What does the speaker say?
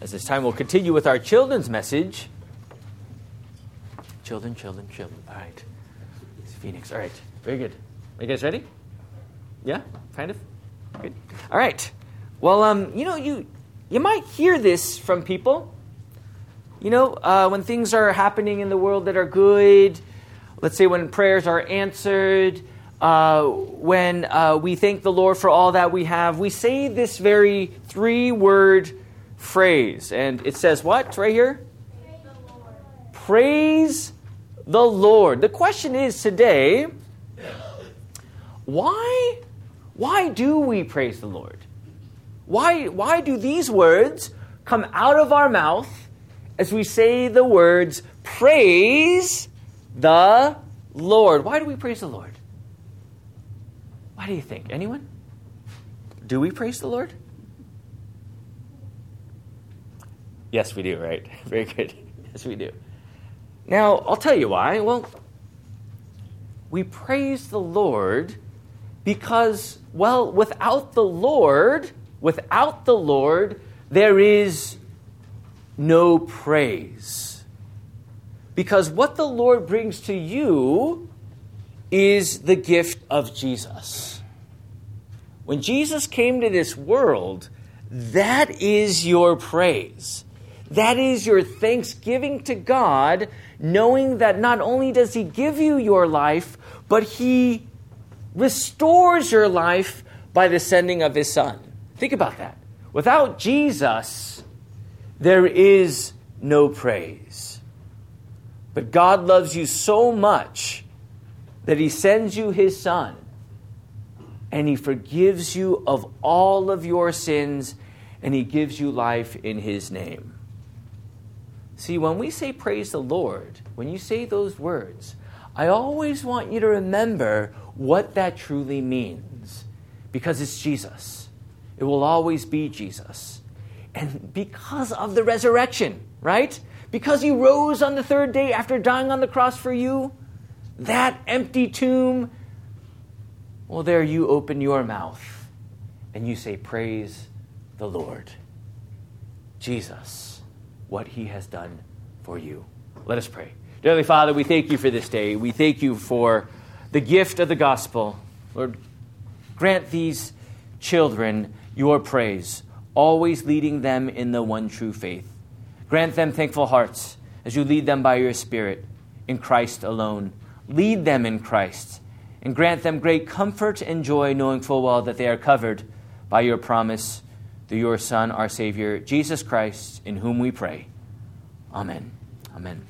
As this time we'll continue with our children's message. Children, children, children. All right. It's Phoenix. All right. Very good. Are you guys ready? Yeah? Kind of? Good. All right. Well, um, you know, you you might hear this from people. You know, uh, when things are happening in the world that are good, let's say when prayers are answered, uh, when uh, we thank the Lord for all that we have, we say this very three word phrase. And it says what right here? Praise the Lord. Praise the Lord. The question is today, why, why do we praise the Lord? Why, why do these words come out of our mouth as we say the words, praise the Lord? Why do we praise the Lord? Why do you think? Anyone? Do we praise the Lord? Yes, we do, right? Very good. Yes, we do. Now, I'll tell you why. Well, we praise the Lord because, well, without the Lord, without the Lord, there is no praise. Because what the Lord brings to you is the gift of Jesus. When Jesus came to this world, that is your praise. That is your thanksgiving to God, knowing that not only does He give you your life, but He restores your life by the sending of His Son. Think about that. Without Jesus, there is no praise. But God loves you so much that He sends you His Son and He forgives you of all of your sins and He gives you life in His name. See, when we say praise the Lord, when you say those words, I always want you to remember what that truly means because it's Jesus. It will always be Jesus. And because of the resurrection, right? Because he rose on the third day after dying on the cross for you, that empty tomb, well, there you open your mouth and you say, Praise the Lord. Jesus what he has done for you. Let us pray. Dearly Father, we thank you for this day. We thank you for the gift of the gospel. Lord, grant these children your praise, always leading them in the one true faith. Grant them thankful hearts as you lead them by your Spirit in Christ alone. Lead them in Christ and grant them great comfort and joy, knowing full well that they are covered by your promise through your Son, our Savior, Jesus Christ, in whom we pray. Amen. Amen.